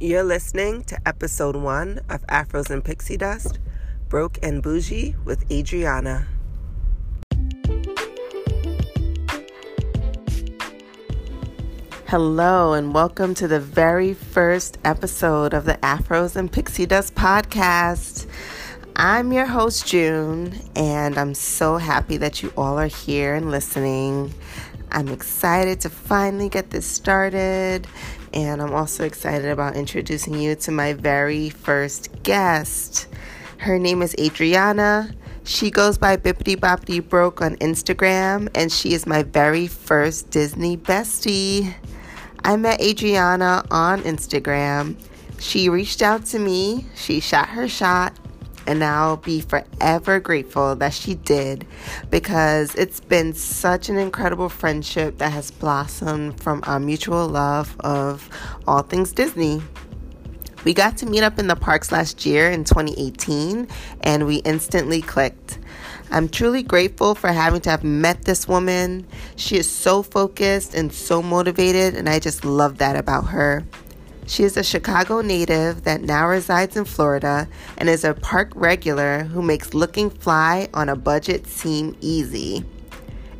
You're listening to episode one of Afros and Pixie Dust, Broke and Bougie with Adriana. Hello, and welcome to the very first episode of the Afros and Pixie Dust podcast. I'm your host, June, and I'm so happy that you all are here and listening. I'm excited to finally get this started, and I'm also excited about introducing you to my very first guest. Her name is Adriana. She goes by Bippity Boppity Broke on Instagram, and she is my very first Disney bestie. I met Adriana on Instagram. She reached out to me, she shot her shot, and I'll be forever grateful that she did because it's been such an incredible friendship that has blossomed from our mutual love of all things Disney. We got to meet up in the parks last year in 2018 and we instantly clicked. I'm truly grateful for having to have met this woman. She is so focused and so motivated, and I just love that about her. She is a Chicago native that now resides in Florida and is a park regular who makes looking fly on a budget seem easy.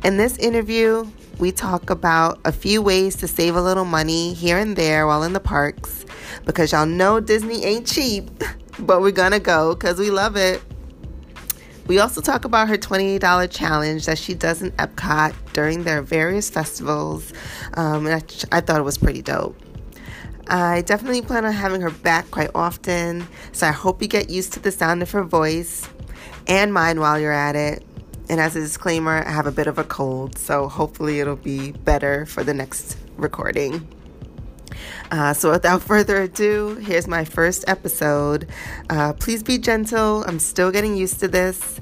In this interview, we talk about a few ways to save a little money here and there while in the parks because y'all know Disney ain't cheap, but we're gonna go because we love it. We also talk about her $28 challenge that she does in Epcot during their various festivals, um, and I, I thought it was pretty dope. I definitely plan on having her back quite often, so I hope you get used to the sound of her voice and mine while you're at it. And as a disclaimer, I have a bit of a cold, so hopefully it'll be better for the next recording. Uh, so, without further ado, here's my first episode. Uh, please be gentle. I'm still getting used to this.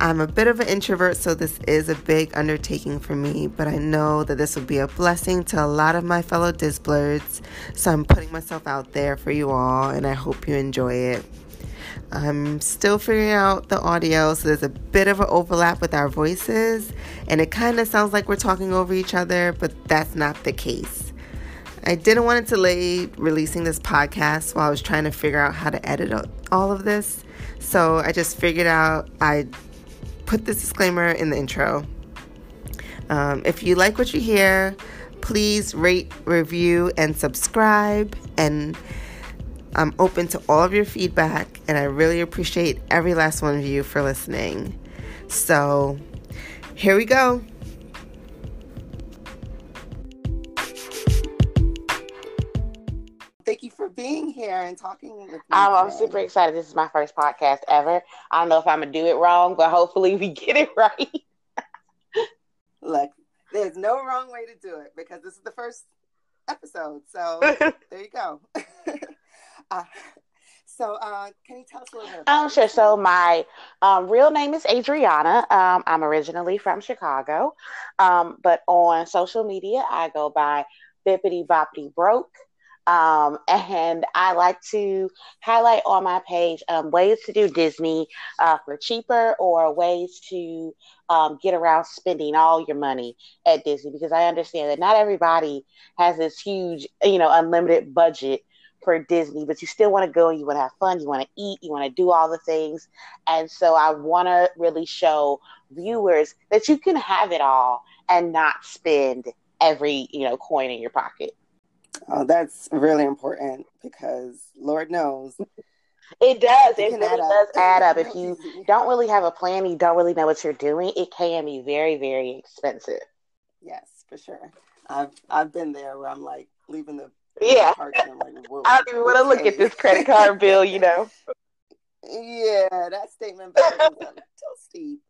I'm a bit of an introvert, so this is a big undertaking for me, but I know that this will be a blessing to a lot of my fellow Disblurds. So, I'm putting myself out there for you all, and I hope you enjoy it. I'm still figuring out the audio, so there's a bit of an overlap with our voices, and it kind of sounds like we're talking over each other, but that's not the case. I didn't want to delay releasing this podcast while I was trying to figure out how to edit all of this. So I just figured out I put this disclaimer in the intro. Um, if you like what you hear, please rate, review, and subscribe. And I'm open to all of your feedback, and I really appreciate every last one of you for listening. So here we go. Being here and talking with me. I'm, I'm, super excited. This is my first podcast ever. I don't know if I'm gonna do it wrong, but hopefully we get it right. Look, there's no wrong way to do it because this is the first episode. So there you go. uh, so, uh, can you tell us a little bit? About um, sure. So, my um, real name is Adriana. Um, I'm originally from Chicago, um, but on social media, I go by Bippity Boppity Broke. Um, and I like to highlight on my page um, ways to do Disney uh, for cheaper or ways to um, get around spending all your money at Disney because I understand that not everybody has this huge, you know, unlimited budget for Disney, but you still want to go you want to have fun, you want to eat, you want to do all the things. And so I want to really show viewers that you can have it all and not spend every, you know, coin in your pocket. Oh, that's really important because Lord knows. It does. It, it really does add up. If you don't really have a plan, you don't really know what you're doing, it can be very, very expensive. Yes, for sure. I've I've been there where I'm like leaving the yeah. Like, I don't even want to look at this credit card bill, you know. yeah, that statement back so steep.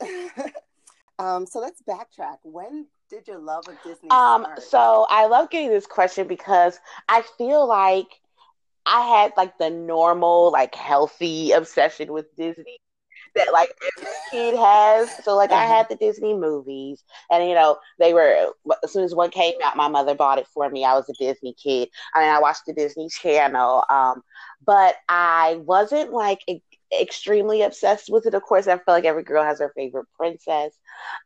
um, so let's backtrack. When did your love of Disney um, start? So I love getting this question because I feel like I had like the normal, like healthy obsession with Disney that like every kid has. So like I had the Disney movies, and you know they were as soon as one came out, my mother bought it for me. I was a Disney kid. I mean, I watched the Disney Channel, um, but I wasn't like extremely obsessed with it. Of course, I feel like every girl has her favorite princess.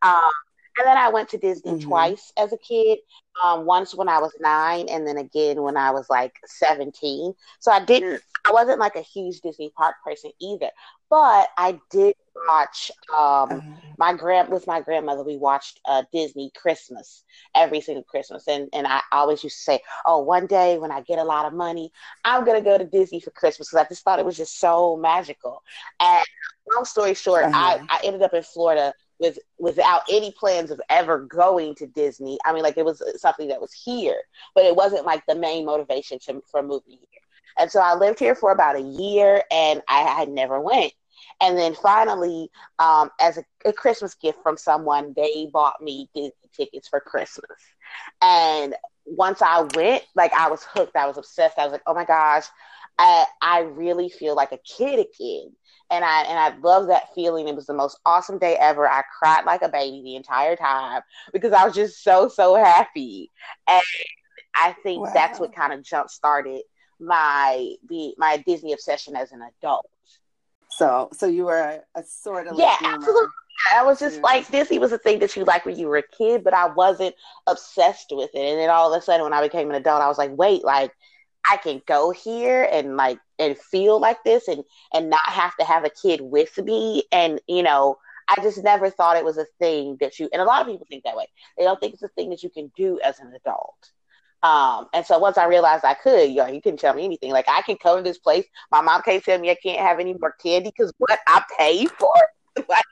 Um, And then I went to Disney mm-hmm. twice as a kid. Um, once when I was nine, and then again when I was like seventeen. So I didn't. I wasn't like a huge Disney park person either, but I did watch. Um, mm-hmm. my grand with my grandmother, we watched uh, Disney Christmas every single Christmas, and and I always used to say, "Oh, one day when I get a lot of money, I'm gonna go to Disney for Christmas," because I just thought it was just so magical. And long story short, uh-huh. I I ended up in Florida with without any plans of ever going to Disney. I mean, like it was something that was here, but it wasn't like the main motivation to, for moving here. And so I lived here for about a year, and I had never went. And then finally, um, as a, a, Christmas gift from someone, they bought me Disney tickets for Christmas. And once I went, like I was hooked. I was obsessed. I was like, oh my gosh, I, I really feel like a kid again and I and I love that feeling. It was the most awesome day ever. I cried like a baby the entire time because I was just so so happy, and I think wow. that's what kind of jump started my the my Disney obsession as an adult. So so you were a, a sort of yeah, absolutely. I was just yeah. like Disney was a thing that you liked when you were a kid, but I wasn't obsessed with it. And then all of a sudden, when I became an adult, I was like, wait, like I can go here and like and feel like this and and not have to have a kid with me and you know I just never thought it was a thing that you and a lot of people think that way. They don't think it's a thing that you can do as an adult. Um, and so once I realized I could, yo, you couldn't tell me anything. Like I can come to this place. My mom can't tell me I can't have any more candy because what I paid for. like,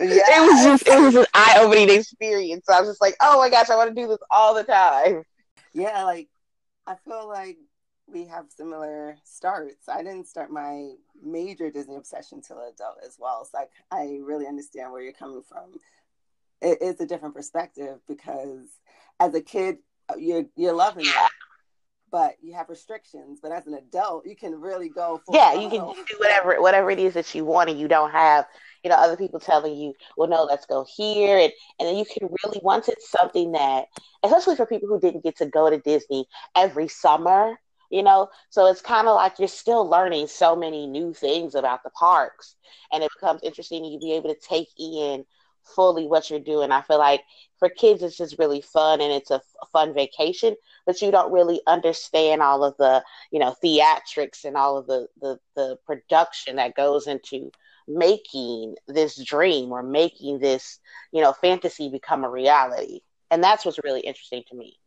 yeah. It was just it was an eye opening experience. So I was just like, oh my gosh, I want to do this all the time. Yeah, like I feel like we have similar starts. I didn't start my major Disney obsession till adult as well. So like I really understand where you're coming from. It is a different perspective because as a kid uh, you're you're loving it, but you have restrictions. But as an adult, you can really go. yeah, you can do whatever whatever it is that you want, and you don't have you know other people telling you, well, no, let's go here, and and then you can really once it's something that, especially for people who didn't get to go to Disney every summer. You know, so it's kind of like you're still learning so many new things about the parks, and it becomes interesting. You be able to take in fully what you're doing. I feel like for kids, it's just really fun and it's a fun vacation, but you don't really understand all of the, you know, theatrics and all of the, the, the production that goes into making this dream or making this, you know, fantasy become a reality. And that's what's really interesting to me.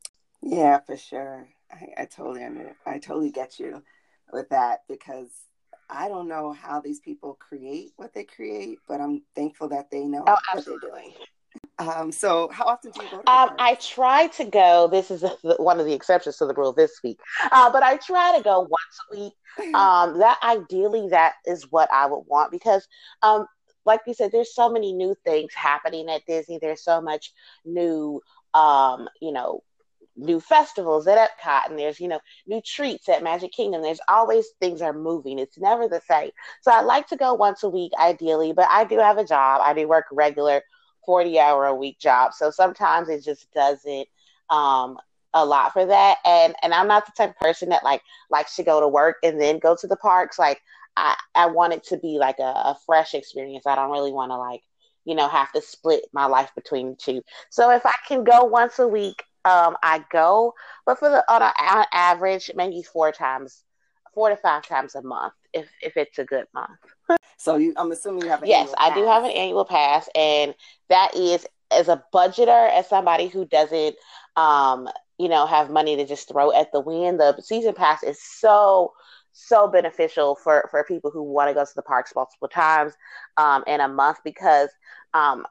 Yeah, for sure. I, I totally, I totally get you with that because I don't know how these people create what they create, but I'm thankful that they know oh, what they're doing. Um, so, how often do you go? Um, I try to go. This is one of the exceptions to the rule this week, uh, but I try to go once a week. Um, that ideally, that is what I would want because, um, like you said, there's so many new things happening at Disney. There's so much new, um, you know, new festivals at Epcot and there's, you know, new treats at Magic Kingdom. There's always things are moving. It's never the same. So I like to go once a week ideally, but I do have a job. I do work regular 40 hour a week job. So sometimes it just doesn't um a lot for that. And and I'm not the type of person that like likes to go to work and then go to the parks. Like I, I want it to be like a, a fresh experience. I don't really want to like, you know, have to split my life between the two. So if I can go once a week, um, I go, but for the on, a, on average, maybe four times, four to five times a month, if if it's a good month. so you, I'm assuming you have. An Yes, I do have an annual pass, and that is as a budgeter, as somebody who doesn't, um, you know, have money to just throw at the wind. The season pass is so so beneficial for for people who want to go to the parks multiple times um, in a month because um,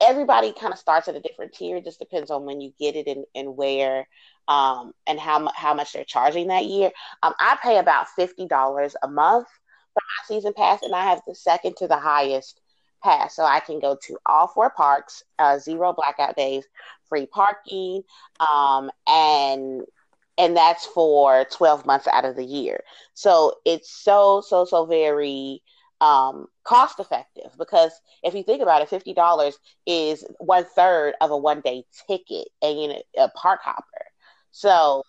everybody kind of starts at a different tier. It just depends on when you get it and, and where um, and how, how much they're charging that year. Um, I pay about $50 a month for my season pass, and I have the second to the highest pass. So I can go to all four parks, uh, zero blackout days, free parking, um, and and that's for 12 months out of the year. So it's so, so, so very um, cost effective because if you think about it, fifty dollars is one third of a one day ticket and you know a park hopper. So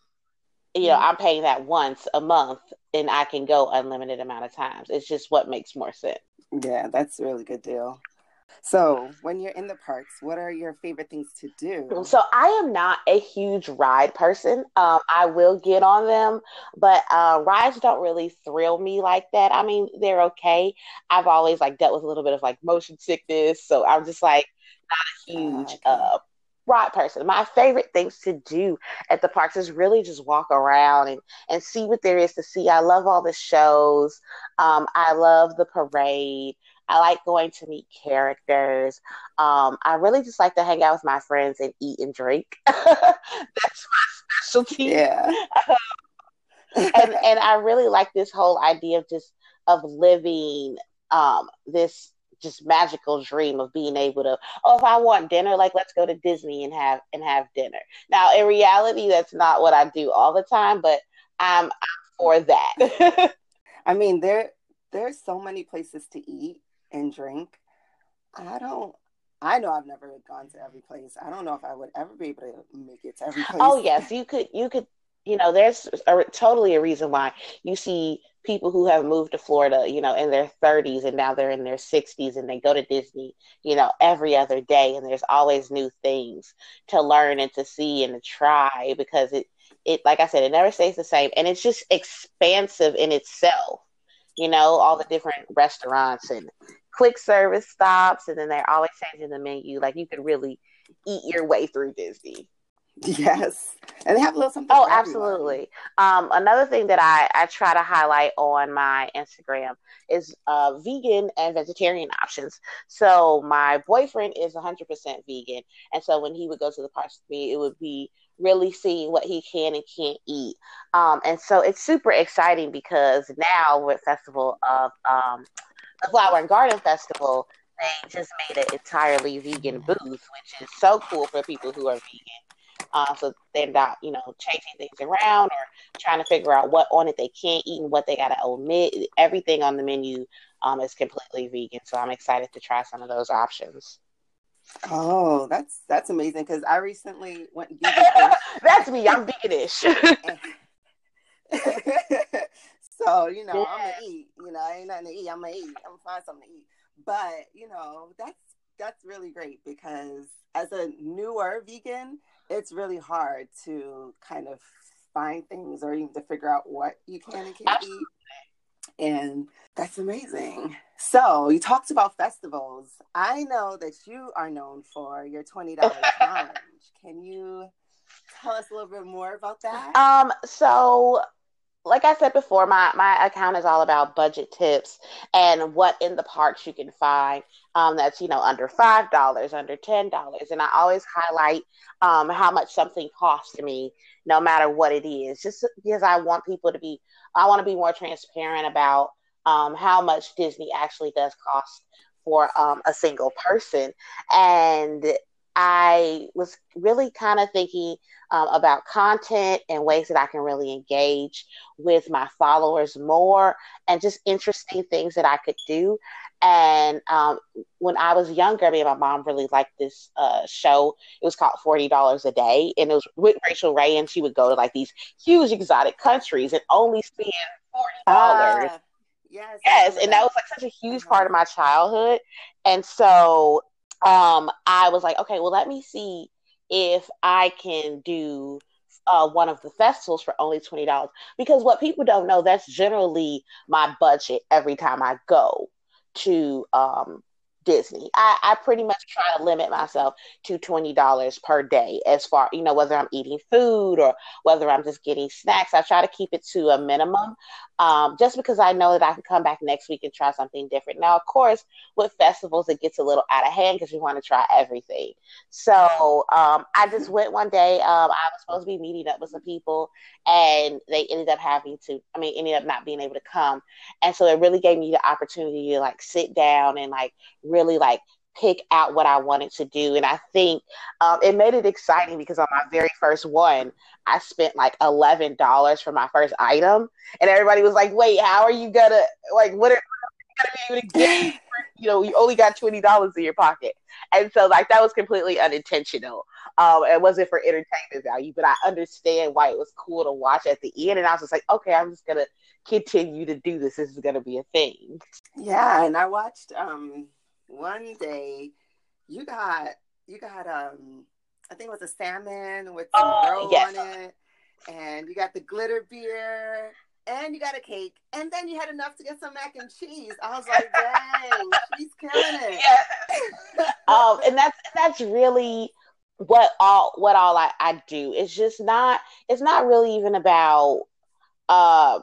you know mm-hmm. I'm paying that once a month and I can go unlimited amount of times. It's just what makes more sense. Yeah, that's a really good deal. So, when you're in the parks, what are your favorite things to do? So, I am not a huge ride person. Um, I will get on them, but uh, rides don't really thrill me like that. I mean, they're okay. I've always like dealt with a little bit of like motion sickness, so I'm just like not a huge okay. uh, ride person. My favorite things to do at the parks is really just walk around and, and see what there is to see. I love all the shows. Um, I love the parade. I like going to meet characters. Um, I really just like to hang out with my friends and eat and drink. That's my specialty. Yeah. and and I really like this whole idea of just of living um, this just magical dream of being able to oh if i want dinner like let's go to disney and have and have dinner now in reality that's not what i do all the time but i'm, I'm for that i mean there there's so many places to eat and drink i don't I know I've never gone to every place. I don't know if I would ever be able to make it to every oh, place. Oh yes, you could. You could. You know, there's a, totally a reason why you see people who have moved to Florida, you know, in their 30s and now they're in their 60s and they go to Disney, you know, every other day and there's always new things to learn and to see and to try because it it like I said, it never stays the same and it's just expansive in itself. You know, all the different restaurants and quick service stops and then they're always changing the menu. Like you could really eat your way through Disney. Yes, and they have a little something. Oh, absolutely. Um, another thing that I I try to highlight on my Instagram is uh, vegan and vegetarian options. So my boyfriend is 100% vegan, and so when he would go to the parks with me, it would be really seeing what he can and can't eat. Um, and so it's super exciting because now with Festival of um, the Flower and Garden Festival, they just made an entirely vegan booth, which is so cool for people who are vegan uh, so they're not, you know, changing things around or trying to figure out what on it they can't eat and what they got to omit. Everything on the menu um, is completely vegan. So I'm excited to try some of those options. Oh, that's that's amazing because I recently went vegan. that's me. I'm veganish. so you know, yeah. I'm gonna eat. You know, I ain't nothing to eat. I'm gonna eat. I'm gonna find something to eat. But you know, that's that's really great because as a newer vegan, it's really hard to kind of find things or even to figure out what you can and can't eat. And that's amazing. So you talked about festivals. I know that you are known for your $20 challenge. Can you tell us a little bit more about that? Um, so like I said before, my, my account is all about budget tips and what in the parks you can find um, that's, you know, under $5, under $10. And I always highlight um, how much something costs me, no matter what it is, just because I want people to be, I want to be more transparent about um, how much Disney actually does cost for um, a single person. And I was really kind of thinking um, about content and ways that I can really engage with my followers more and just interesting things that I could do. And um, when I was younger, me and my mom really liked this uh, show. It was called Forty Dollars a Day, and it was with Rachael Ray, and she would go to like these huge exotic countries and only spend forty dollars. Uh, yes, yes, and that was like such a huge uh-huh. part of my childhood. And so um, I was like, okay, well, let me see if I can do uh, one of the festivals for only twenty dollars. Because what people don't know, that's generally my budget every time I go to um, Disney. I, I pretty much try to limit myself to $20 per day as far, you know, whether I'm eating food or whether I'm just getting snacks. I try to keep it to a minimum um, just because I know that I can come back next week and try something different. Now, of course, with festivals, it gets a little out of hand because you want to try everything. So um, I just went one day. Um, I was supposed to be meeting up with some people and they ended up having to, I mean, ended up not being able to come. And so it really gave me the opportunity to like sit down and like really like pick out what I wanted to do. And I think um, it made it exciting because on my very first one, I spent like eleven dollars for my first item, and everybody was like, "Wait, how are you gonna like what are you gonna be able to get? you know, you only got twenty dollars in your pocket." And so, like that was completely unintentional. Um, it wasn't for entertainment value, but I understand why it was cool to watch at the end. And I was just like, okay, I'm just gonna continue to do this. This is gonna be a thing. Yeah, and I watched um one day you got you got um I think it was a salmon with some oh, yes. on it, and you got the glitter beer, and you got a cake, and then you had enough to get some mac and cheese. I was like, dang, she's killing it. Yeah. um, and that's that's really what all what all I, I do. It's just not it's not really even about uh,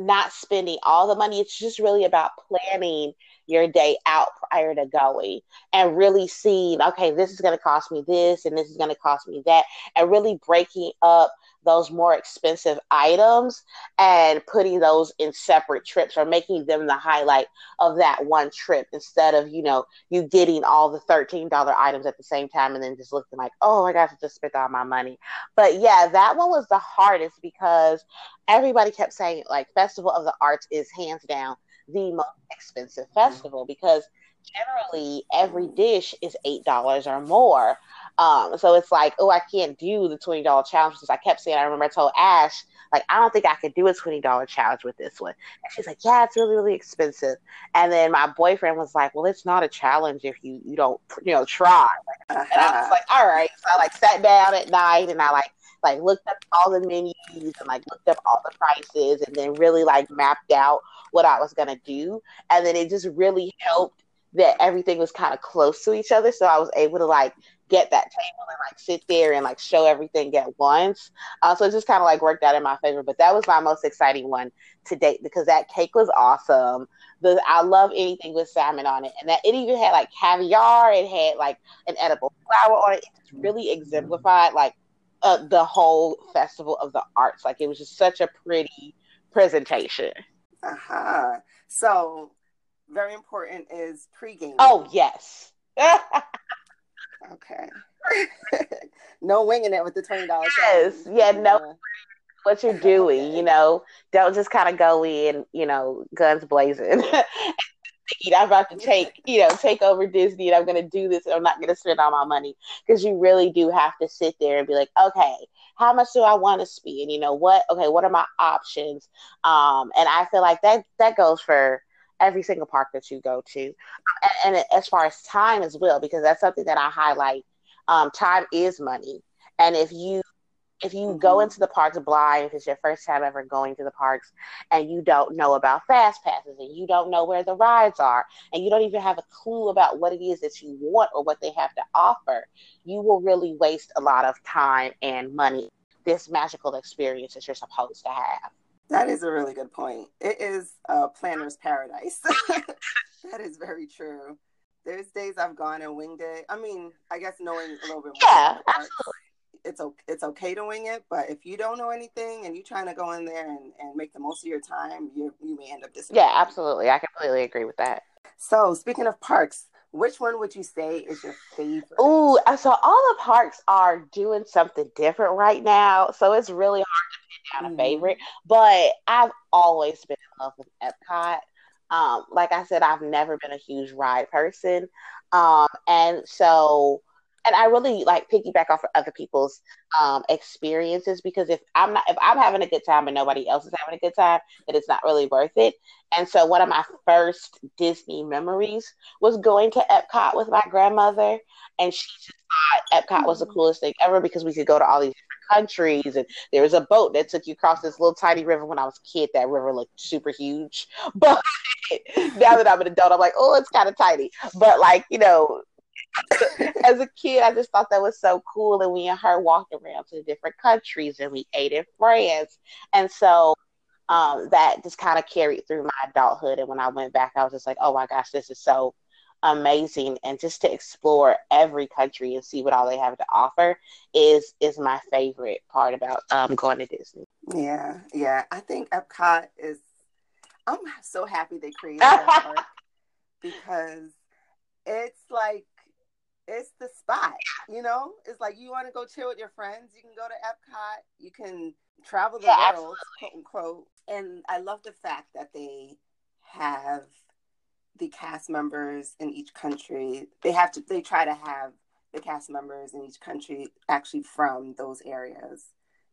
not spending all the money. It's just really about planning your day out prior to going and really seeing, okay, this is going to cost me this and this is going to cost me that, and really breaking up those more expensive items and putting those in separate trips or making them the highlight of that one trip instead of, you know, you getting all the $13 items at the same time and then just looking like, oh my gosh, I just spent all my money. But yeah, that one was the hardest because everybody kept saying, like, Festival of the Arts is hands down the most expensive festival because generally every dish is eight dollars or more. Um, so it's like, oh, I can't do the twenty dollar challenge because I kept saying. I remember I told Ash, like, I don't think I could do a twenty dollar challenge with this one. And she's like, yeah, it's really really expensive. And then my boyfriend was like, well, it's not a challenge if you you don't you know try. Uh-huh. And I was like, all right. So I like sat down at night and I like like looked up all the menus and like looked up all the prices and then really like mapped out what I was gonna do. And then it just really helped that everything was kind of close to each other. So I was able to like get that table and like sit there and like show everything at once. Uh, so it just kind of like worked out in my favor. But that was my most exciting one to date because that cake was awesome. The I love anything with salmon on it, and that it even had like caviar. It had like an edible flower on it. It's really exemplified like uh, the whole festival of the arts. Like it was just such a pretty presentation. Uh huh. So very important is pregame. Oh yes. okay. no winging it with the twenty dollars. Yes. Yeah. No. What you're doing, okay. you know, don't just kind of go in, you know, guns blazing. I'm about to take, you know, take over Disney and I'm going to do this and I'm not going to spend all my money because you really do have to sit there and be like, okay, how much do I want to spend? You know, what, okay, what are my options? Um, and I feel like that, that goes for every single park that you go to. And, and as far as time as well, because that's something that I highlight. Um, time is money. And if you if you mm-hmm. go into the parks blind, if it's your first time ever going to the parks and you don't know about fast passes and you don't know where the rides are and you don't even have a clue about what it is that you want or what they have to offer, you will really waste a lot of time and money. This magical experience that you're supposed to have. That is a really good point. It is a planner's paradise. that is very true. There's days I've gone and winged it. I mean, I guess knowing a little bit more. Yeah, absolutely. It's okay, it's okay to wing it, but if you don't know anything and you're trying to go in there and, and make the most of your time, you you may end up disappointed. Yeah, absolutely. I completely agree with that. So, speaking of parks, which one would you say is your favorite? Ooh, uh, so all the parks are doing something different right now, so it's really hard down mm-hmm. a favorite, but I've always been in love with Epcot. Um, like I said, I've never been a huge ride person. Um, and so, and I really like piggyback off of other people's um, experiences because if I'm not, if I'm having a good time and nobody else is having a good time, then it's not really worth it. And so, one of my first Disney memories was going to Epcot with my grandmother, and she just thought Epcot was the mm-hmm. coolest thing ever because we could go to all these countries. And there was a boat that took you across this little tiny river when I was a kid. That river looked super huge. But now that I'm an adult, I'm like, oh, it's kind of tiny. But like, you know, as a kid, I just thought that was so cool. And we and her walked around to different countries and we ate in France. And so um, that just kind of carried through my adulthood. And when I went back, I was just like, oh my gosh, this is so amazing and just to explore every country and see what all they have to offer is is my favorite part about um, going to Disney. Yeah, yeah. I think Epcot is I'm so happy they created that park because it's like it's the spot, you know? It's like you want to go chill with your friends, you can go to Epcot, you can travel the yeah, world, absolutely. quote unquote. And I love the fact that they have the cast members in each country they have to they try to have the cast members in each country actually from those areas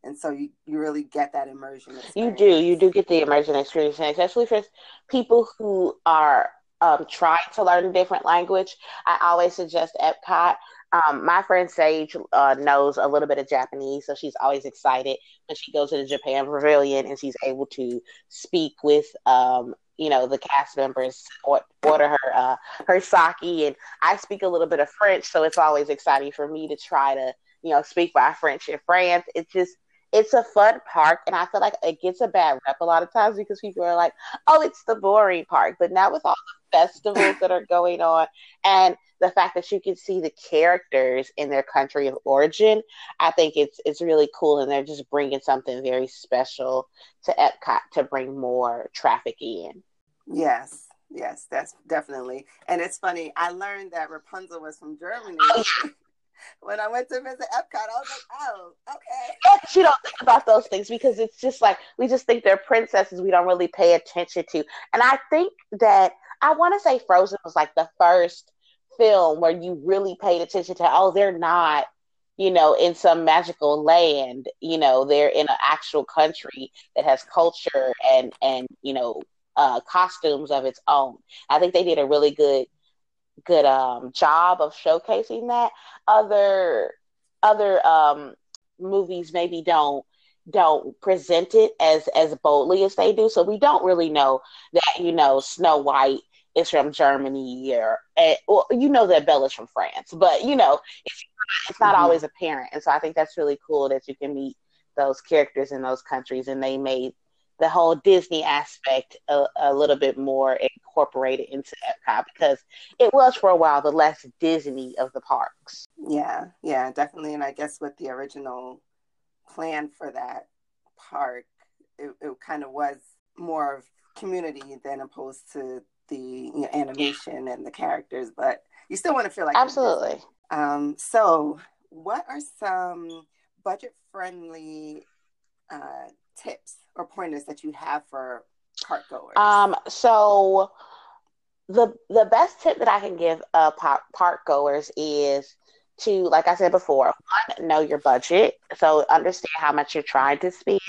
and so you, you really get that immersion experience. you do you do get the immersion experience especially for people who are um, trying to learn a different language, I always suggest Epcot. Um, my friend Sage uh, knows a little bit of Japanese, so she's always excited when she goes to the Japan Pavilion and she's able to speak with, um, you know, the cast members or order her uh, her sake. And I speak a little bit of French, so it's always exciting for me to try to, you know, speak my French in France. It's just it's a fun park and i feel like it gets a bad rep a lot of times because people are like oh it's the boring park. But now with all the festivals that are going on and the fact that you can see the characters in their country of origin i think it's it's really cool and they're just bringing something very special to epcot to bring more traffic in. Yes yes that's definitely. And it's funny i learned that rapunzel was from germany. Oh, when I went to visit Epcot, I was like, oh, okay. She don't think about those things because it's just like we just think they're princesses we don't really pay attention to. And I think that I want to say Frozen was like the first film where you really paid attention to, oh, they're not, you know, in some magical land. You know, they're in an actual country that has culture and and you know uh, costumes of its own. I think they did a really good good um, job of showcasing that. Other other um, movies maybe don't don't present it as as boldly as they do. So we don't really know that you know Snow White is from Germany or uh, well, you know that Bella's from France, but you know it's, it's not mm-hmm. always apparent. And so I think that's really cool that you can meet those characters in those countries, and they made the whole Disney aspect a, a, little bit more incorporated into Epcot because it was for a while the less Disney of the parks. Yeah, yeah, definitely. And I guess with the original plan for that park, it, it kind of was more of community than opposed to the you know, animation and the characters, but you still want to feel like absolutely. Um, so, what are some budget friendly uh, tips or pointers that you have for park goers? Um, so the the best tip that I can give uh park, park goers is to, like I said before, one, know your budget. So understand how much you're trying to spend,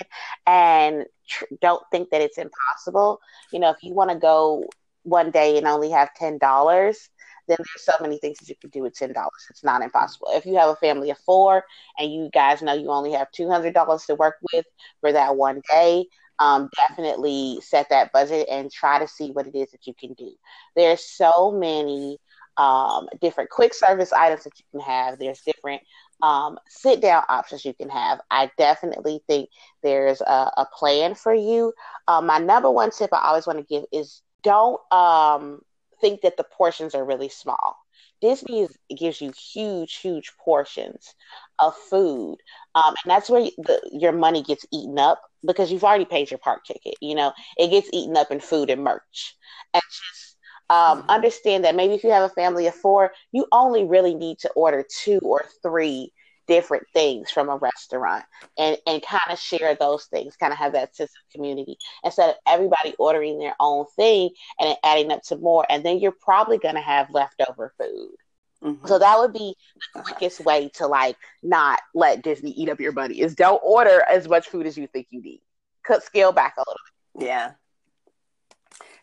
and tr- don't think that it's impossible. You know, if you want to go one day and only have ten dollars, then there's so many things that you can do with ten dollars. It's not impossible. If you have a family of four and you guys know you only have two hundred dollars to work with for that one day, um, definitely set that budget and try to see what it is that you can do. There's so many um, different quick service items that you can have. There's different um, sit down options you can have. I definitely think there's a, a plan for you. Um, my number one tip I always want to give is don't um, think that the portions are really small. Disney is, gives you huge, huge portions of food, um, and that's where the, your money gets eaten up because you've already paid your park ticket. You know, it gets eaten up in food and merch, and just um, mm-hmm. understand that maybe if you have a family of four, you only really need to order two or three different things from a restaurant and and kind of share those things kind of have that sense of community instead of everybody ordering their own thing and adding up to more and then you're probably going to have leftover food mm-hmm. so that would be the quickest way to like not let disney eat up your money is don't order as much food as you think you need cut scale back a little bit yeah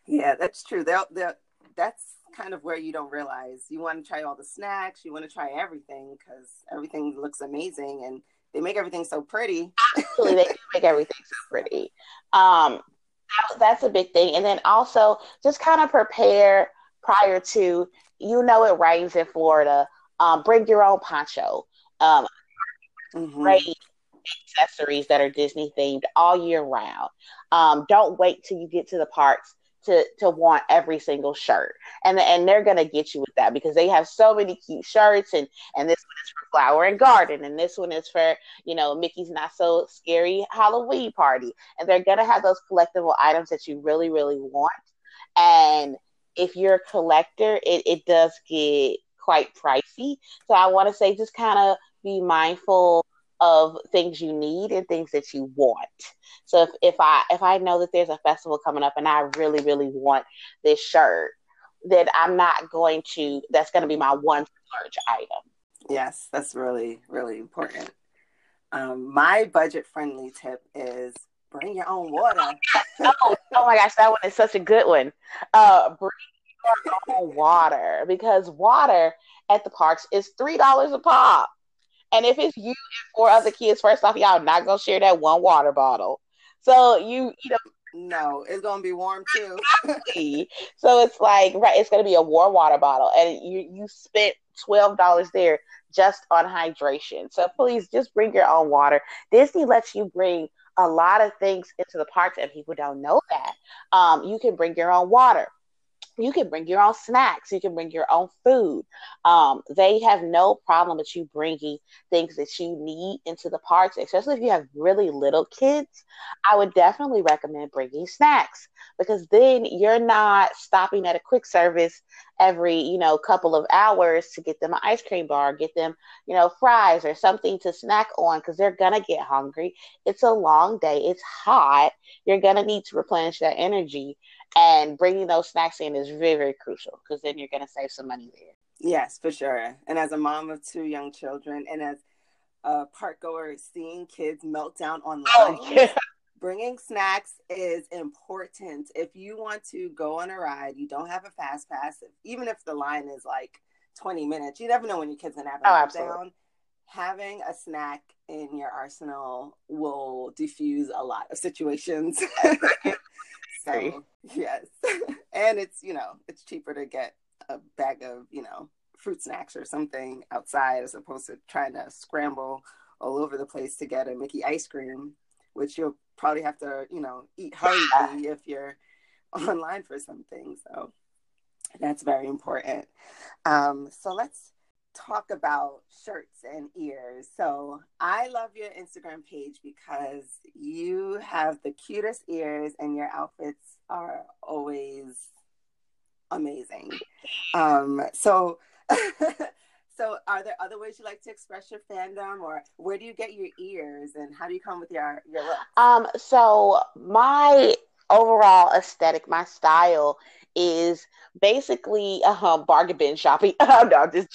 yeah that's true they'll, they'll that's kind of where you don't realize you want to try all the snacks, you want to try everything because everything looks amazing and they make everything so pretty. Absolutely, they make everything so pretty. Um, that's a big thing, and then also just kind of prepare prior to. You know, it rains in Florida. Um, bring your own poncho. Um, mm-hmm. Great accessories that are Disney themed all year round. Um, don't wait till you get to the parks to to want every single shirt and and they're gonna get you with that because they have so many cute shirts and and this one is for flower and garden and this one is for you know mickey's not so scary halloween party and they're gonna have those collectible items that you really really want and if you're a collector it, it does get quite pricey so i want to say just kind of be mindful of things you need and things that you want. So if, if I if I know that there's a festival coming up and I really really want this shirt, then I'm not going to. That's to be my one large item. Yes, that's really really important. Um, my budget friendly tip is bring your own water. oh, oh my gosh, that one is such a good one. Uh, bring your own water because water at the parks is three dollars a pop. And if it's you and four other kids, first off, y'all not gonna share that one water bottle. So you, you know, no, it's gonna be warm too. so it's like right, it's gonna be a warm water bottle, and you you spent twelve dollars there just on hydration. So please just bring your own water. Disney lets you bring a lot of things into the parks, and people don't know that. Um, you can bring your own water you can bring your own snacks you can bring your own food. Um, they have no problem with you bringing things that you need into the parks especially if you have really little kids. I would definitely recommend bringing snacks because then you're not stopping at a quick service every you know couple of hours to get them an ice cream bar get them you know fries or something to snack on because they're gonna get hungry. It's a long day. It's hot. You're gonna need to replenish that energy and bringing those snacks in is very, very crucial because then you're going to save some money there. Yes, for sure. And as a mom of two young children and as a park goer, seeing kids melt down online, oh, yeah. bringing snacks is important. If you want to go on a ride, you don't have a fast pass, even if the line is like 20 minutes, you never know when your kid's are going to have a oh, meltdown. Having a snack in your arsenal will diffuse a lot of situations. So yes, and it's you know it's cheaper to get a bag of you know fruit snacks or something outside as opposed to trying to scramble all over the place to get a Mickey ice cream, which you'll probably have to you know eat hurriedly if you're online for something. So that's very important. Um, so let's talk about shirts and ears. So I love your Instagram page because you have the cutest ears and your outfits are always amazing. Um, so so are there other ways you like to express your fandom or where do you get your ears and how do you come with your your look? Um so my overall aesthetic, my style is basically uh, bargain bin shopping. oh, no, I'm just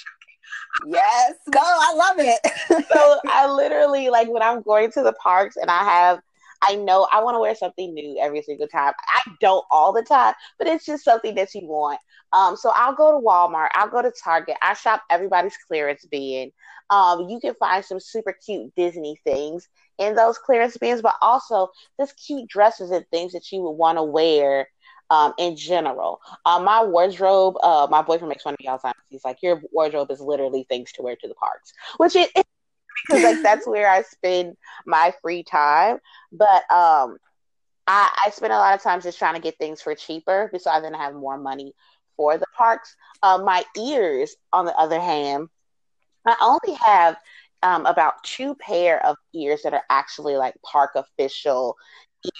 yes. go. I love it. so I literally like when I'm going to the parks and I have I know I want to wear something new every single time. I don't all the time, but it's just something that you want. Um, so I'll go to Walmart, I'll go to Target, I shop everybody's clearance bin. Um, you can find some super cute Disney things in those clearance bins, but also just cute dresses and things that you would want to wear um, in general. Um, my wardrobe, uh, my boyfriend makes fun of me all the time. He's like, your wardrobe is literally things to wear to the parks, which it, it because like that's where I spend my free time. But um, I, I spend a lot of times just trying to get things for cheaper, then I have more money for the parks. Uh, my ears, on the other hand, I only have um, about two pair of ears that are actually like park official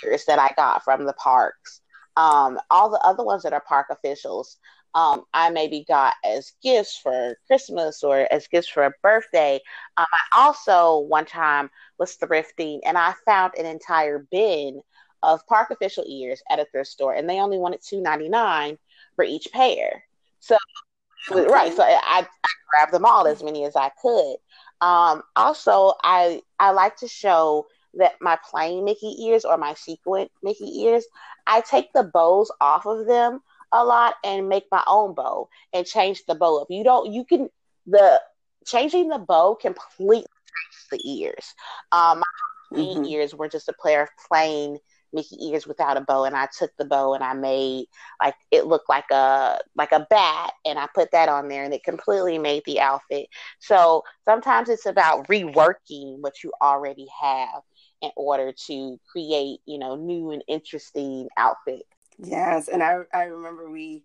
ears that I got from the parks. Um, all the other ones that are park officials, um, I maybe got as gifts for Christmas or as gifts for a birthday. Um, I also one time was thrifting and I found an entire bin of park official ears at a thrift store, and they only wanted two ninety nine for each pair. So okay. right, so I, I grabbed them all as many as I could. Um, also, I I like to show that my plain Mickey ears or my sequin Mickey ears, I take the bows off of them a lot and make my own bow and change the bow up. You don't you can the changing the bow completely changes the ears. Um my mm-hmm. ears were just a pair of plain Mickey ears without a bow and I took the bow and I made like it looked like a like a bat and I put that on there and it completely made the outfit. So sometimes it's about reworking what you already have in order to create, you know, new and interesting outfits. Yes, and I I remember we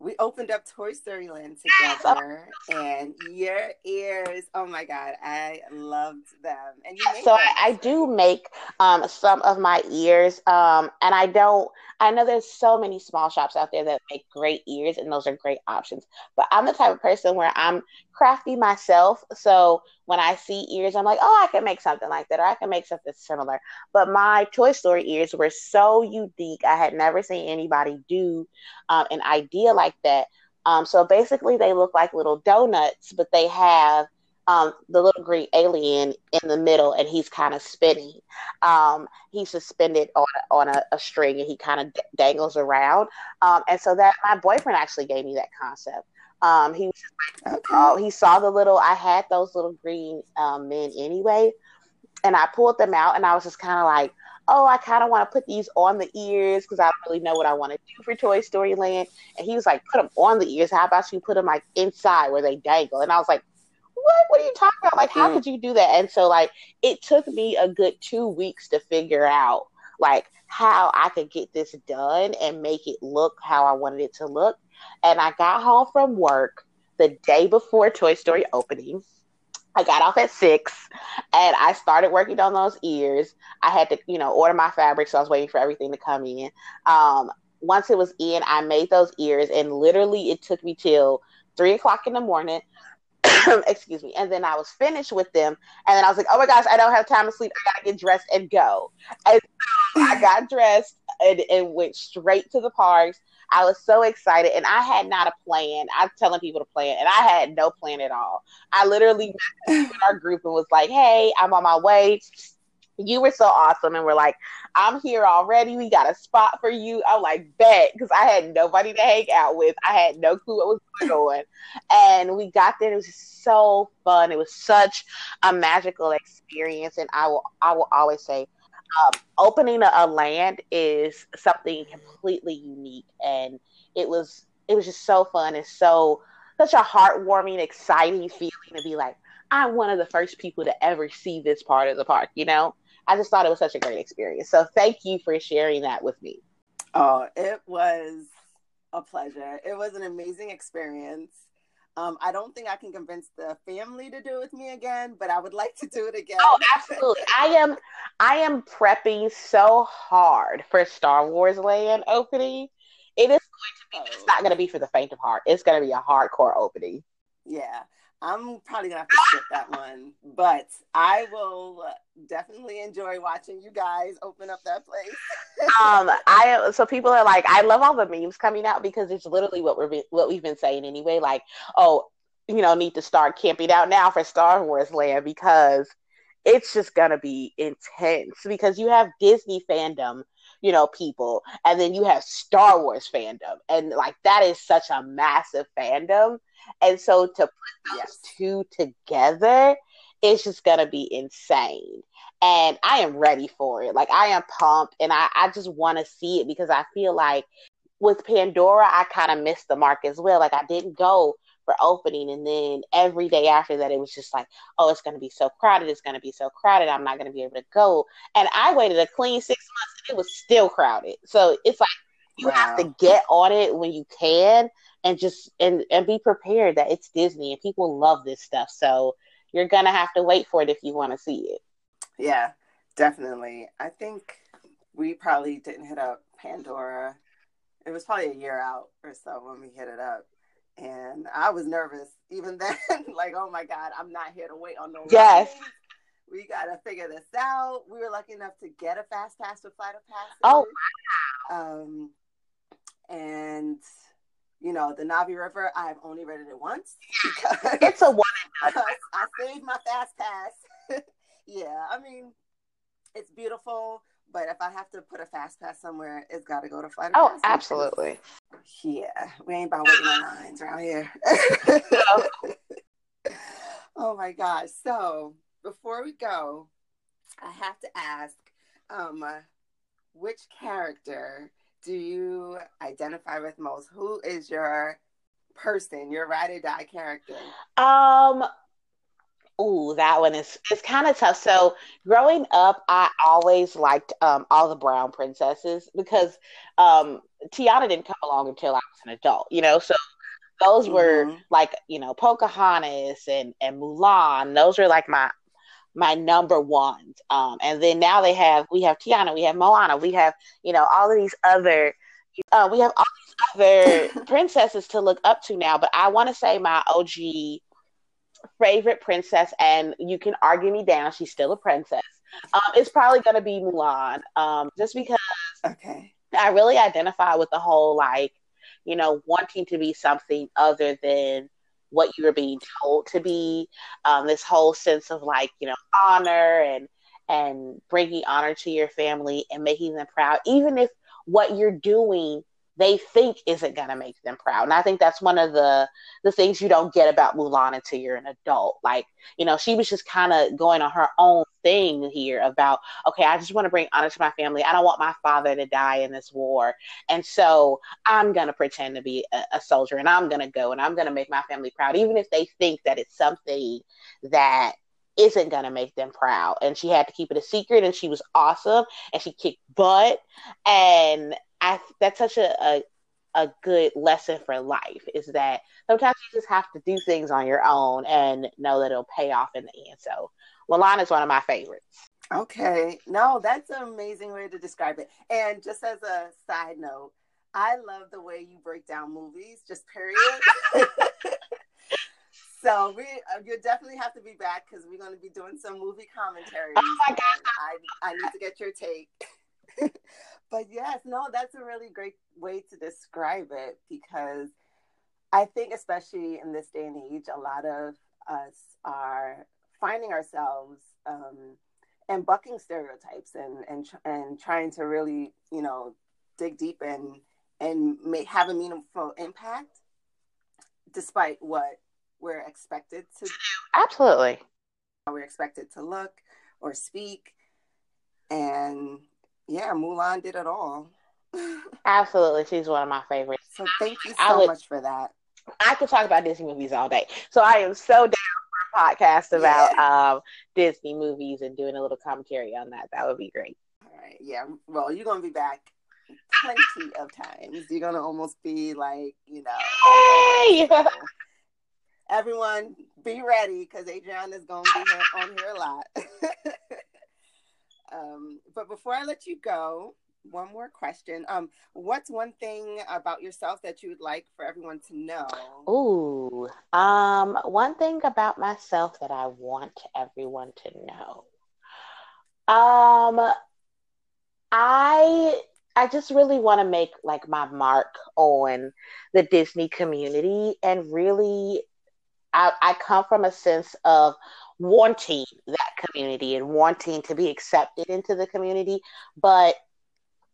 we opened up Toy Story Land together, and your ears. Oh my god, I loved them. And you so I, I, do make um, some of my ears, um, and I don't. I know there's so many small shops out there that make great ears, and those are great options. But I'm the type of person where I'm crafty myself, so when I see ears, I'm like, oh, I can make something like that, or I can make something similar. But my Toy Story ears were so unique. I had never seen anybody do um, an idea like that. Um, so basically, they look like little donuts, but they have um, the little green alien in the middle, and he's kind of spinning. Um, he's suspended on a, on a, a string, and he kind of d- dangles around. Um, and so that my boyfriend actually gave me that concept. Um, he was like, okay. oh, he saw the little. I had those little green um, men anyway, and I pulled them out, and I was just kind of like, oh, I kind of want to put these on the ears because I don't really know what I want to do for Toy Story Land. And he was like, put them on the ears. How about you put them like inside where they dangle? And I was like, what? What are you talking about? Like, how mm. could you do that? And so, like, it took me a good two weeks to figure out like how I could get this done and make it look how I wanted it to look. And I got home from work the day before Toy Story opening. I got off at six and I started working on those ears. I had to, you know, order my fabric, so I was waiting for everything to come in. Um, once it was in, I made those ears, and literally it took me till three o'clock in the morning. excuse me. And then I was finished with them, and then I was like, "Oh my gosh, I don't have time to sleep. I gotta get dressed and go." And I got dressed and, and went straight to the parks. I was so excited, and I had not a plan. I'm telling people to plan, and I had no plan at all. I literally met our group and was like, "Hey, I'm on my way." You were so awesome, and we're like, "I'm here already. We got a spot for you." I'm like, "Bet," because I had nobody to hang out with. I had no clue what was going on, and we got there. It was so fun. It was such a magical experience, and I will, I will always say um, opening a, a, land is something completely unique, and it was it was just so fun and so such a heartwarming, exciting feeling to be like, I'm one of the first people to ever see this part of the park. You know, I just thought it was such a great experience. So thank you for sharing that with me. Oh, it was a pleasure. It was an amazing experience. Um, I don't think I can convince the family to do it with me again, but I would like to do it again. Oh, absolutely. I am I am prepping so hard for Star Wars Land opening. It is going to be it's not going to be for the faint of heart. It's going to be a hardcore opening. Yeah. I'm probably gonna have to skip that one, but I will definitely enjoy watching you guys open up that place. um, I so people are like, I love all the memes coming out because it's literally what we're what we've been saying anyway. Like, oh, you know, need to start camping out now for Star Wars Land because it's just gonna be intense because you have Disney fandom you know, people. And then you have Star Wars fandom. And like that is such a massive fandom. And so to put those yes. two together, it's just gonna be insane. And I am ready for it. Like I am pumped and I, I just wanna see it because I feel like with Pandora, I kind of missed the mark as well. Like I didn't go for opening. And then every day after that, it was just like, oh, it's to be so crowded. It's to be so crowded. I'm not to be able to go. And I waited a clean six months and it was still crowded. So it's like you wow. have to get on it when you can and just and and be prepared that it's Disney and people love this stuff. So you're gonna have to wait for it if you want to see it. Yeah, definitely. I think we probably didn't hit up Pandora. It was probably a year out or so when we hit it up and I was nervous even then. like, oh my God, I'm not here to wait on no. Yes. We gotta figure this out. We were lucky enough to get a fast pass with Flight of Passage. Oh wow. Um, and you know the Na'vi River. I've only read it once. it's a one. I saved my fast pass. yeah, I mean, it's beautiful. But if I have to put a fast pass somewhere, it's got to go to flight. Oh, absolutely. Yeah, we ain't about waiting on lines around here. oh my gosh! So before we go, I have to ask, um, which character do you identify with most? Who is your person, your ride or die character? Um, Ooh, that one is it's kind of tough. So growing up, I always liked um, all the brown princesses because um, Tiana didn't come along until I was an adult, you know. So those mm-hmm. were like you know Pocahontas and and Mulan. Those were like my my number ones. Um, and then now they have we have Tiana, we have Moana, we have you know all of these other. Uh, we have all these other princesses to look up to now, but I want to say my OG favorite princess, and you can argue me down, she's still a princess. Um, it's probably going to be Mulan, um, just because okay. I really identify with the whole like, you know, wanting to be something other than what you were being told to be. Um, this whole sense of like you know honor and and bringing honor to your family and making them proud, even if what you're doing they think isn't going to make them proud. And I think that's one of the the things you don't get about Mulan until you're an adult. Like, you know, she was just kind of going on her own thing here about, okay, I just want to bring honor to my family. I don't want my father to die in this war. And so I'm going to pretend to be a, a soldier and I'm going to go and I'm going to make my family proud, even if they think that it's something that isn't going to make them proud. And she had to keep it a secret and she was awesome and she kicked butt. And I that's such a, a a good lesson for life is that sometimes you just have to do things on your own and know that it'll pay off in the end. So Mulan is one of my favorites. Okay. No, that's an amazing way to describe it. And just as a side note, I love the way you break down movies, just period. so we uh, you definitely have to be back because we're going to be doing some movie commentaries. Oh my god! I I need to get your take. but yes, no, that's a really great way to describe it because I think, especially in this day and age, a lot of us are finding ourselves um, and bucking stereotypes and and and trying to really, you know, dig deep and and make, have a meaningful impact, despite what we're expected to. do. Absolutely. We're expected to look or speak, and yeah, Mulan did it all. Absolutely, she's one of my favorites. So thank you so would, much for that. I could talk about Disney movies all day. So I am so down for a podcast about yeah. um, Disney movies and doing a little commentary on that. That would be great. All right. Yeah. Well, you're gonna be back plenty of times. You're gonna almost be like, you know. Hey! everyone, be ready because Adriana is gonna be here, on here a lot. Um, but before I let you go, one more question. Um, what's one thing about yourself that you would like for everyone to know? Ooh, um, one thing about myself that I want everyone to know. Um, I I just really want to make like my mark on the Disney community and really I, I come from a sense of wanting that community and wanting to be accepted into the community, but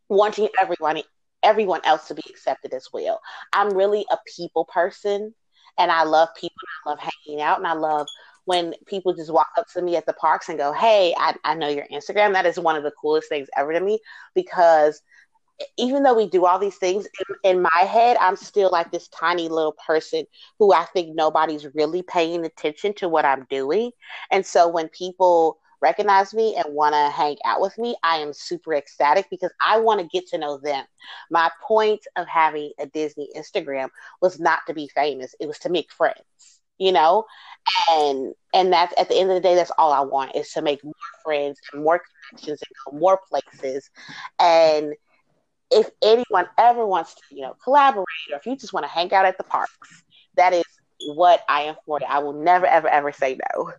wanting everyone everyone else to be accepted as well. I'm really a people person and I love people I love hanging out and I love when people just walk up to me at the parks and go, Hey, I, I know your Instagram. That is one of the coolest things ever to me because even though we do all these things in, in, my head i'm still like this tiny little person who i think nobody's really paying attention to what i'm doing. And so when people recognize me and want to hang out with me i am super ecstatic because i want to get to know them. My point of having a disney instagram was not to be famous it was to make friends you know? And and that's at the end of the day that's all i want is to make more friends and more connections and go more places. And if anyone ever wants to, you know, collaborate or if you just want to hang out at the parks, that is what I am for. I will never, ever, ever say no.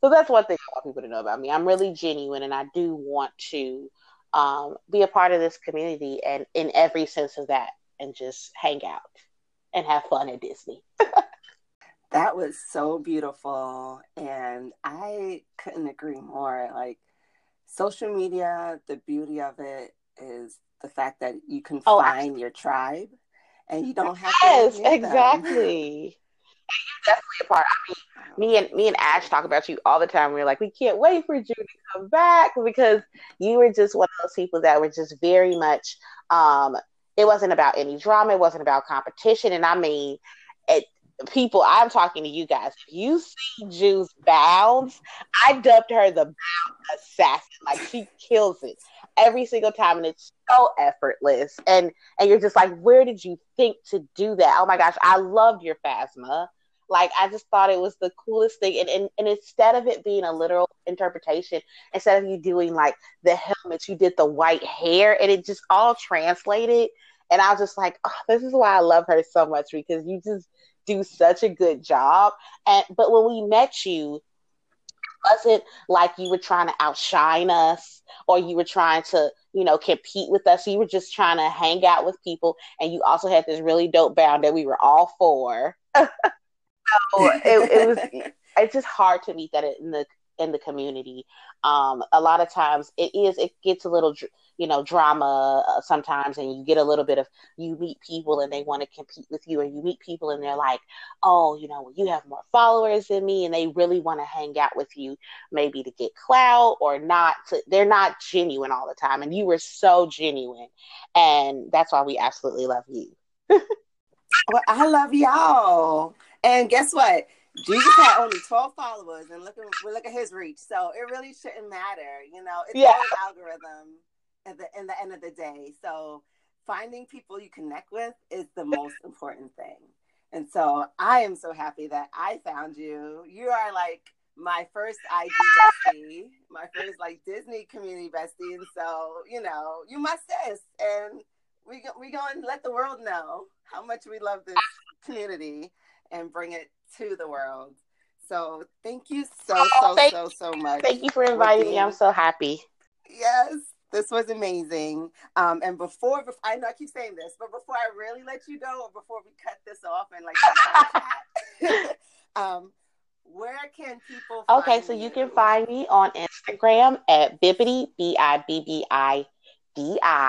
So that's one thing I want people to know about me. I'm really genuine and I do want to um, be a part of this community and in every sense of that and just hang out and have fun at Disney. that was so beautiful. And I couldn't agree more. Like social media, the beauty of it is the fact that you can oh, find your tribe and you don't have yes, to. Yes, exactly. definitely a part. I mean, me and me and Ash talk about you all the time. We are like, we can't wait for you to come back because you were just one of those people that were just very much. Um, it wasn't about any drama. It wasn't about competition. And I mean, it, people, I'm talking to you guys. If you see Juice bounds, I dubbed her the bound assassin. Like she kills it every single time and it's so effortless. And and you're just like where did you think to do that? Oh my gosh i loved your phasma. Like i just thought it was the coolest thing. And, and and instead of it being a literal interpretation instead of you doing like the helmets you did the white hair and it just all translated. And i was just like oh, this is why i love her so much because you just do such a good job. And but when we met you wasn't like you were trying to outshine us or you were trying to, you know, compete with us. You were just trying to hang out with people. And you also had this really dope bound that we were all for. so it, it was. It's just hard to meet that in the in the community. Um, a lot of times it is. It gets a little you know drama uh, sometimes and you get a little bit of you meet people and they want to compete with you and you meet people and they're like oh you know you have more followers than me and they really want to hang out with you maybe to get clout or not to, they're not genuine all the time and you were so genuine and that's why we absolutely love you well i love y'all and guess what Jesus had only 12 followers, and look at look at his reach. So it really shouldn't matter, you know. It's yeah. all an algorithm at the in the end of the day. So finding people you connect with is the most important thing. And so I am so happy that I found you. You are like my first IG bestie, my first like Disney community bestie. And so, you know, you my sis. And we go, we going to let the world know how much we love this community and bring it to the world. So thank you so, oh, so, so, so much. Thank you for inviting me. I'm so happy. Yes. This was amazing. Um, and before, before, I know I keep saying this, but before I really let you go, or before we cut this off and like, um, where can people? okay, so you? you can find me on Instagram at Bibbidi B I B B I D I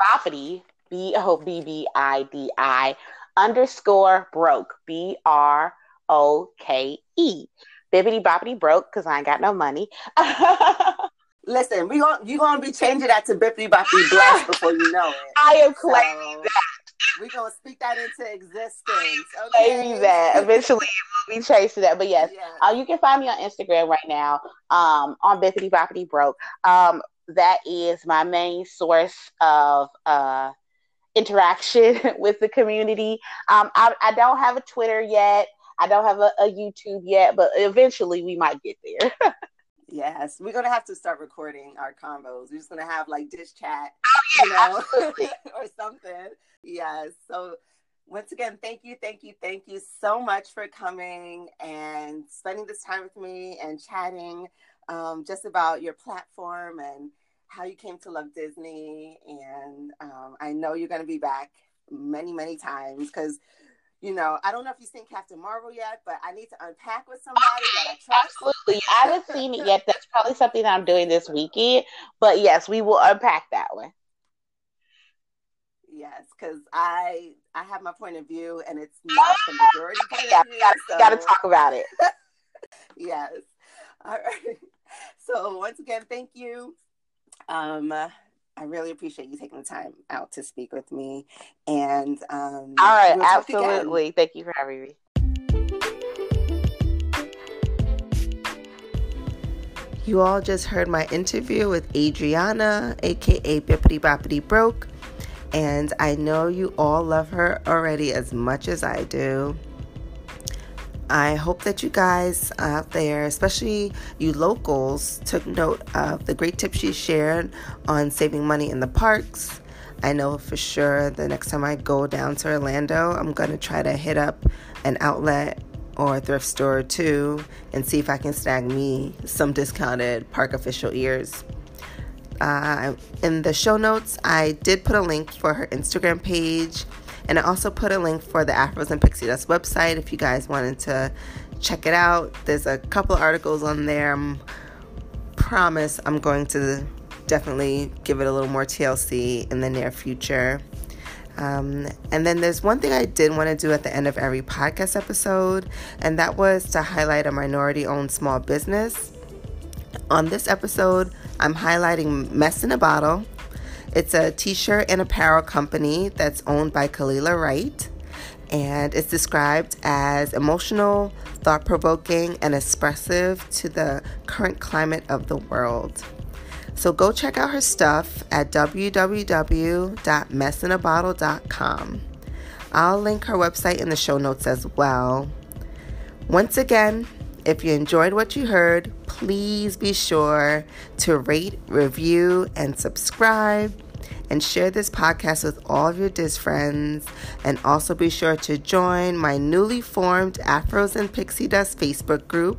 Bobbidi B O B B I D I underscore broke B R O K E. Bibbidi Bobbidi broke because I ain't got no money. Listen, we going you're gonna be changing that to Bippy Boppy Blessed before you know it. I am claiming so, that. We're gonna speak that into existence. Okay? Claiming that. Eventually it will be to that. But yes, yeah. uh, you can find me on Instagram right now, um, on Bippity Boppity Broke. Um, that is my main source of uh interaction with the community. Um, I, I don't have a Twitter yet. I don't have a, a YouTube yet, but eventually we might get there. Yes, we're gonna have to start recording our combos. We're just gonna have like dish chat, oh, you know, or something. Yes. So once again, thank you, thank you, thank you so much for coming and spending this time with me and chatting um, just about your platform and how you came to love Disney. And um, I know you're gonna be back many, many times because you know, I don't know if you've seen Captain Marvel yet, but I need to unpack with somebody that I trust. Absolutely. I haven't seen it yet. That's probably something that I'm doing this weekend. But yes, we will unpack that one. Yes, because I I have my point of view and it's not the majority yeah, view. Gotta, so. gotta talk about it. yes. All right. So once again, thank you. Um I really appreciate you taking the time out to speak with me. And um, all right, we'll absolutely. Thank you for having me. You all just heard my interview with Adriana, aka Bippity Boppity Broke, and I know you all love her already as much as I do. I hope that you guys out there, especially you locals, took note of the great tips she shared on saving money in the parks. I know for sure the next time I go down to Orlando, I'm going to try to hit up an outlet or thrift store or two and see if I can snag me some discounted park official ears. Uh, in the show notes, I did put a link for her Instagram page and I also put a link for the Afros and Pixie Dust website if you guys wanted to check it out. There's a couple articles on there. I'm promise I'm going to definitely give it a little more TLC in the near future. Um, and then there's one thing I did want to do at the end of every podcast episode, and that was to highlight a minority owned small business. On this episode, I'm highlighting Mess in a Bottle. It's a t shirt and apparel company that's owned by Kalila Wright, and it's described as emotional, thought provoking, and expressive to the current climate of the world. So go check out her stuff at www.messinabottle.com. I'll link her website in the show notes as well. Once again, if you enjoyed what you heard, please be sure to rate, review, and subscribe. And share this podcast with all of your Diz friends. And also be sure to join my newly formed Afros and Pixie Dust Facebook group,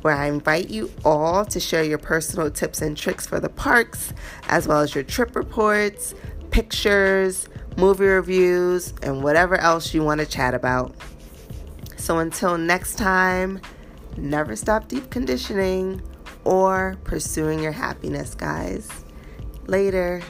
where I invite you all to share your personal tips and tricks for the parks, as well as your trip reports, pictures, movie reviews, and whatever else you want to chat about. So until next time, never stop deep conditioning or pursuing your happiness, guys. Later.